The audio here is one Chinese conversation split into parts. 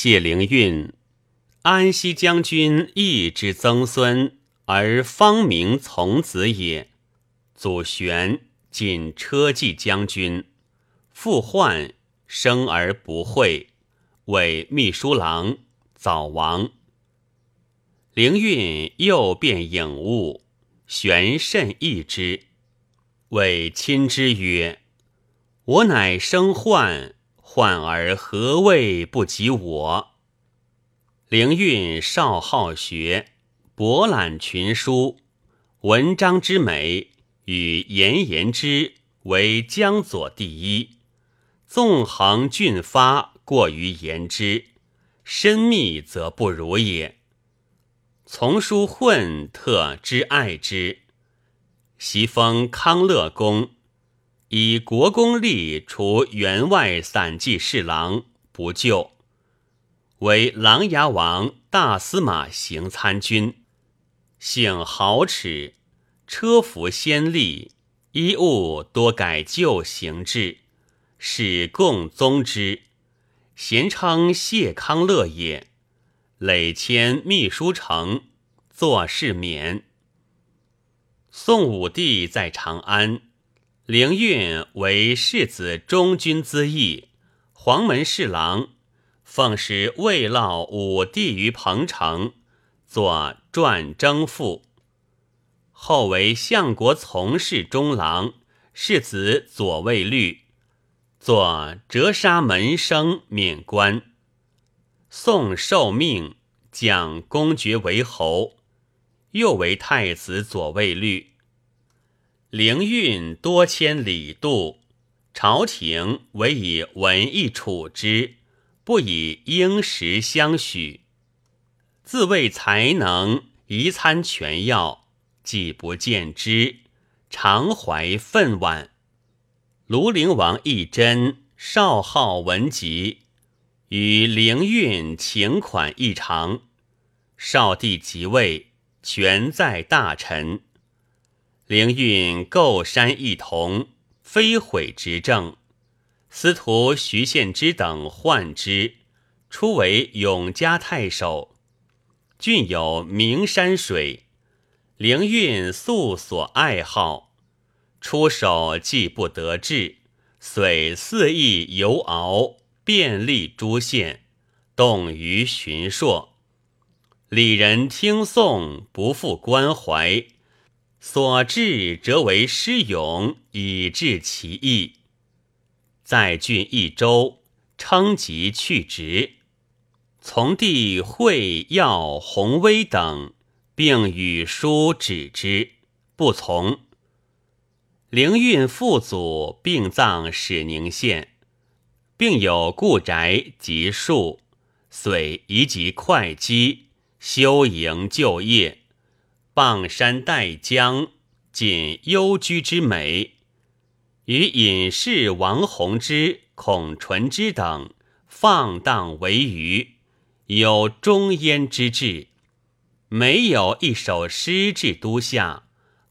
谢灵运，安西将军义之曾孙，而方明从子也。祖玄，仅车骑将军，父患，生而不讳，为秘书郎，早亡。灵运又变颖物，玄甚异之，谓亲之曰：“我乃生患。”患而何谓不及我？灵运少好学，博览群书，文章之美与颜言之为江左第一。纵横俊发过于言之，深密则不如也。从书混特之爱之，袭封康乐公。以国公吏除员外散骑侍郎，不就，为琅琊王大司马行参军，性豪侈，车服先例，衣物多改旧形制，使共宗之，咸称谢康乐也。累迁秘书丞，做事免。宋武帝在长安。灵运为世子中军资议，黄门侍郎，奉使慰劳武帝于彭城，作传征赋。后为相国从事中郎，世子左卫律，作折杀门生免官。宋受命降公爵为侯，又为太子左卫律。灵运多迁礼度，朝廷唯以文艺处之，不以应时相许。自谓才能宜参权要，既不见之，常怀愤惋。庐陵王义真少好文集，与灵运情款异常。少帝即位，权在大臣。灵运构山一同，非毁执政。司徒徐献之等患之，初为永嘉太守。郡有名山水，灵运素所爱好。出手既不得志，遂肆意游遨，遍历诸县，动于寻朔。里人听颂，不复关怀。所至则为诗咏，以致其意。在郡一周，称疾去职。从弟会要弘威等，并与书指之，不从。灵运父祖并葬始宁县，并有故宅及树，遂移及会稽，修营就业。傍山带江，仅幽居之美；与隐士王弘之、孔纯之等放荡为娱，有终焉之志。没有一首诗至都下，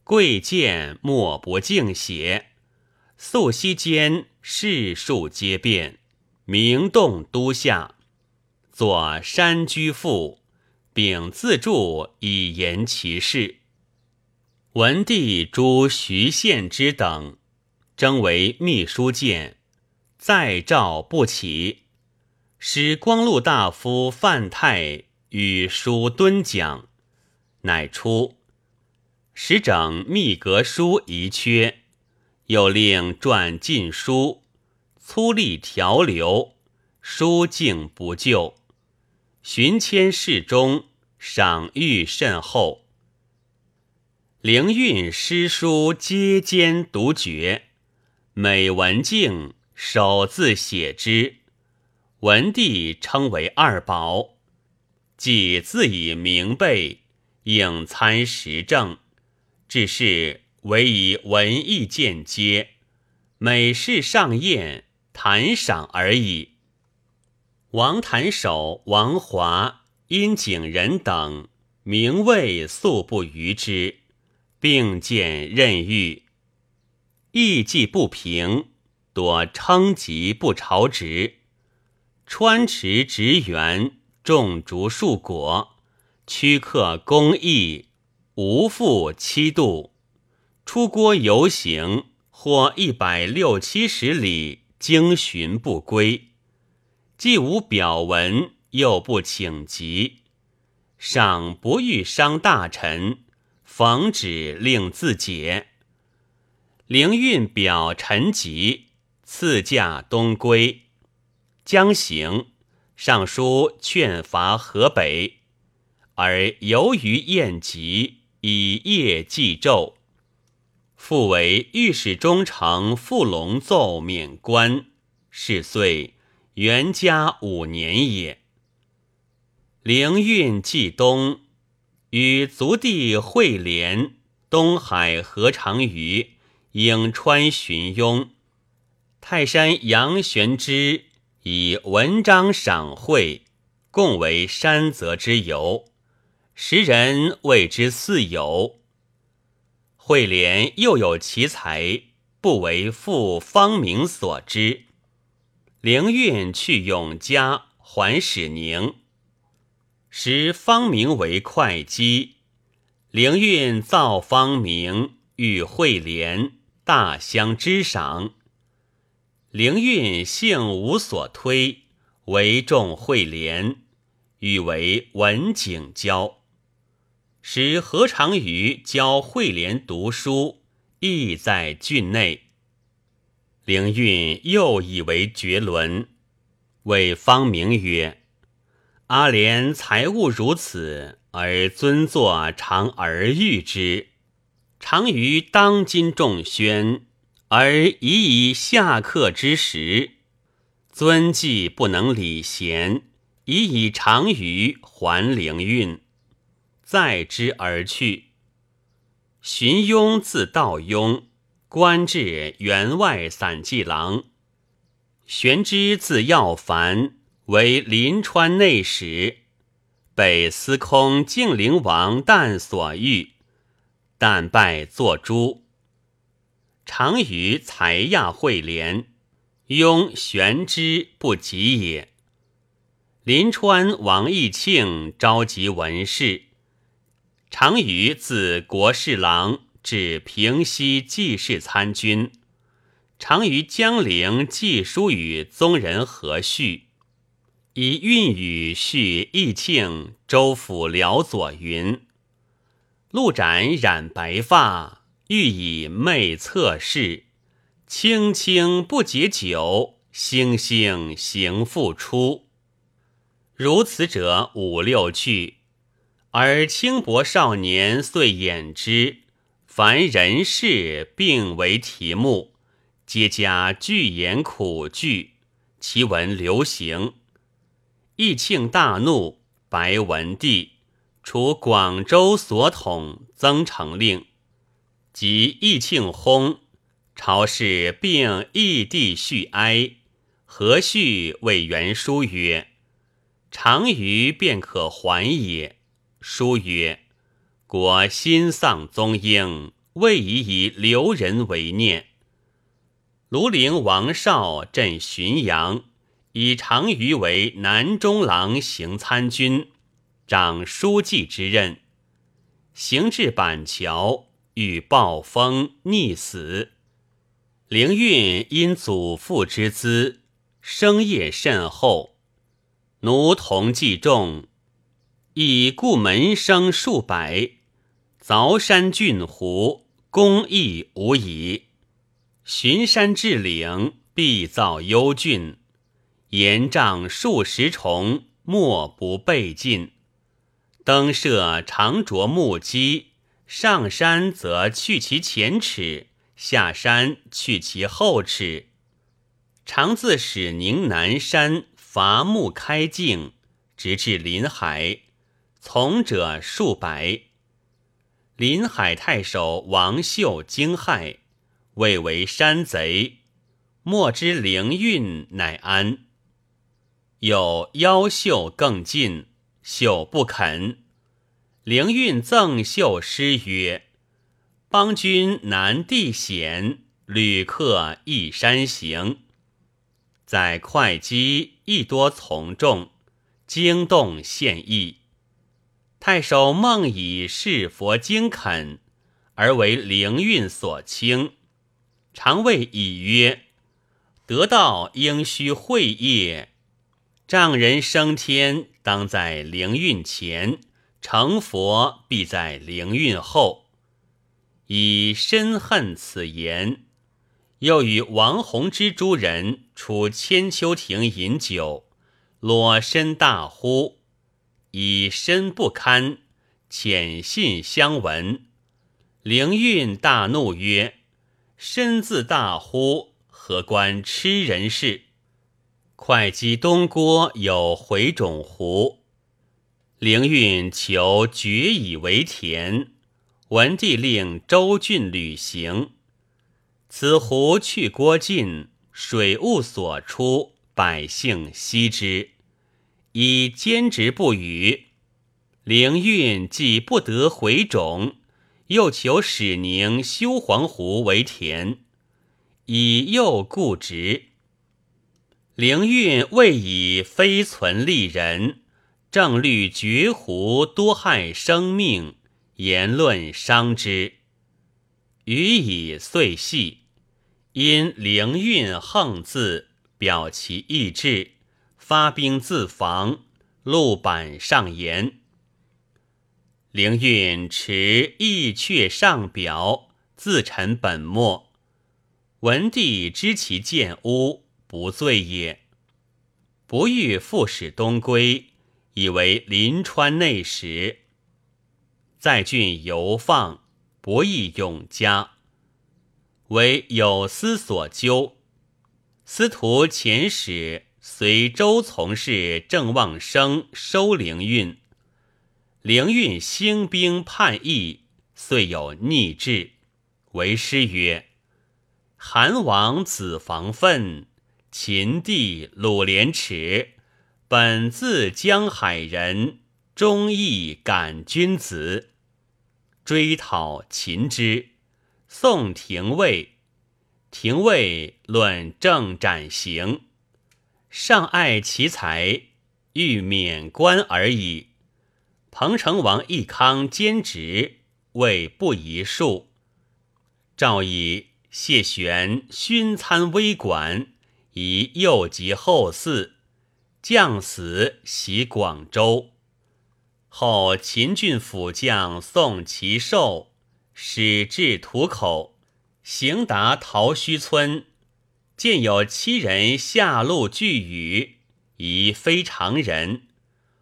贵贱莫不敬写。素息间，世数皆变，名动都下。作《山居赋》。并自著以言其事。文帝诸徐献之等，征为秘书监，再诏不起，使光禄大夫范泰与书敦讲，乃出，使整秘阁书遗缺，又令撰禁书，粗吏条流，书径不就，寻迁侍中。赏誉甚厚，灵运诗书皆兼独绝，每文静手自写之，文帝称为二宝。既自以明备，应参时政，只是唯以文艺见接，每事上宴谈赏而已。王坛守王华。殷景仁等名位素不逾之，并见任遇，意计不平，多称疾不朝职。川池植园，种竹树果，驱客工艺，无复七度。出郭游行，或一百六七十里，经寻不归。既无表文，又不请疾，上不欲伤大臣，逢旨令自解。灵运表陈疾，赐驾东归。将行，上书劝伐河北，而由于宴集，以夜祭昼。复为御史中丞傅龙奏免官，是岁元嘉五年也。灵运冀东，与族弟惠连、东海何长瑜、颍川荀雍、泰山杨玄之。以文章赏会，共为山泽之游。时人谓之四友。惠廉又有奇才，不为父方明所知。灵运去永嘉，还使宁。时方明为会稽，灵运造方明，与惠廉大相之赏。灵运性无所推，为众惠廉，与为文景交。使何长瑜教惠廉读书，亦在郡内。灵运又以为绝伦，谓方明曰：“阿莲财物如此，而尊作常而遇之，常于当今众宣。”而已以下客之时，尊既不能礼贤，已以长于还灵运，载之而去。荀庸字道雍，官至员外散骑郎。玄之字耀凡，为临川内史，北司空敬陵王旦所遇，旦拜作诸。常于才亚会连，庸玄之不及也。临川王义庆召集文士，常于自国侍郎至平西记事参军，常于江陵寄书与宗人何绪，以韵语叙义庆州府辽左云：陆展染白发。欲以媚侧室，青青不解酒，星星行复出。如此者五六句，而轻薄少年遂演之。凡人事并为题目，皆加句言苦句，其文流行。义庆大怒，白文帝，除广州所统，增成令。即义庆薨，朝士并义帝续哀。何绪谓元书曰：“长于便可还也。”书曰：“国心丧宗英，未宜以留人为念。”庐陵王绍镇浔阳，以长于为南中郎行参军，掌书记之任，行至板桥。遇暴风溺死，灵运因祖父之资，生业甚厚，奴童计众，以故门生数百，凿山浚湖，工艺无疑。巡山至岭，必造幽峻，岩杖数十重，莫不备尽。登设长着木屐。上山则去其前齿，下山去其后齿。常自始宁南山伐木开径，直至临海，从者数百。临海太守王秀惊骇，谓为山贼，莫知灵运乃安。有妖秀更近，秀不肯。灵运赠秀诗曰：“邦君南地险，旅客一山行。在会稽亦多从众，惊动献议。太守孟以是佛经恳，而为灵运所轻，常谓以曰：“得道应须会业，丈人升天当在灵运前，成佛必在灵运后。”以深恨此言。又与王弘之诸人出千秋亭饮酒，裸身大呼，以身不堪，遣信相闻。灵运大怒曰：“身自大呼，何关吃人事？”会稽东郭有回种湖，灵运求决以为田，文帝令周郡履行。此湖去郭尽，水物所出，百姓息之，以坚直不语。灵运既不得回种，又求使宁修黄湖为田，以诱固执。灵运未以非存利人，正虑绝胡多害生命，言论伤之。予以遂系，因灵运横字表其意志，发兵自防。陆板上言：灵运持意阙上表，自陈本末。文帝知其见污，不罪也。不欲复使东归，以为临川内史，在郡游放。不义永嘉，为有司所究。司徒遣使随周从事郑望生收灵运，灵运兴兵叛义，遂有逆志，为诗曰：“韩王子房奋，秦帝鲁连耻。本自江海人，忠义感君子。”追讨秦之，宋廷尉，廷尉论政斩刑，尚爱其才，欲免官而已。彭城王义康兼职，谓不宜恕。诏以谢玄勋参微管，以右及后嗣，将死袭广州。后秦郡府将宋其寿使至土口，行达桃墟村，见有七人下路拒语，疑非常人，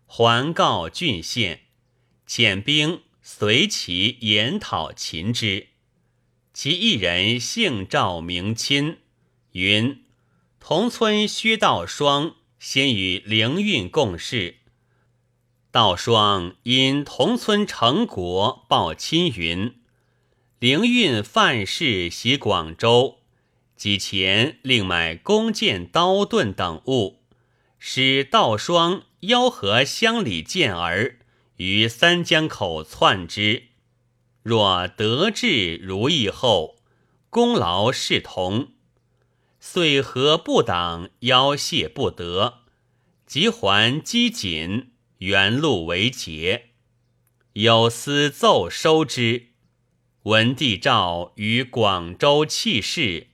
还告郡县，遣兵随其研讨秦之。其一人姓赵名钦，云同村薛道双先与灵运共事。道双因同村成国报亲云，灵运范氏袭广州，几钱另买弓箭刀盾等物，使道双吆喝乡里健儿于三江口窜之。若得志如意后，功劳视同，遂和不党邀谢不得，即还积锦。原路为捷，有司奏收之。文帝诏于广州弃市，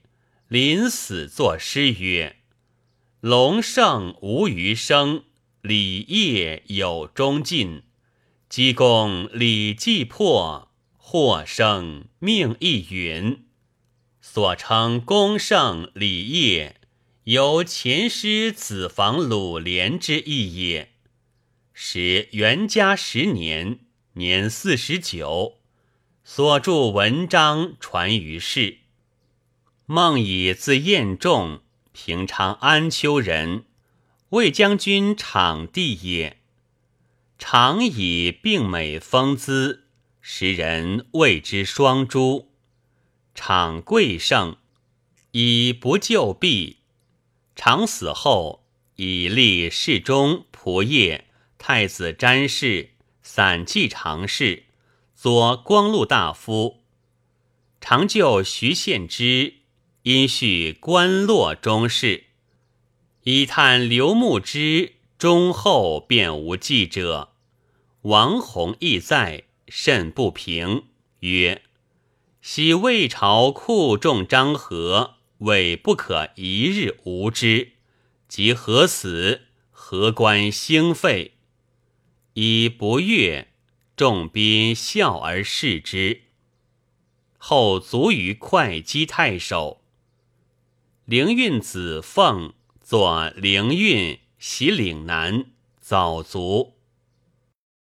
临死作诗曰：“龙盛无余生，礼业有终尽。积功礼既破，祸生命亦陨。所称功盛礼业，由前师子房鲁连之意也。”时元嘉十年，年四十九，所著文章传于世。孟以字彦仲，平昌安丘人，魏将军场地也。常以病美风姿，时人谓之双珠。场贵盛，以不救弊。常死后，以立侍中仆射。太子詹事、散骑常侍、左光禄大夫，常就徐献之，因叙官落中事。以叹刘牧之忠厚，便无记者。王弘亦在，甚不平，曰：“昔魏朝酷重张合，谓不可一日无之。及何死？何官兴废？以不悦，众宾笑而视之。后卒于会稽太守。灵运子奉作灵运袭岭南，早卒。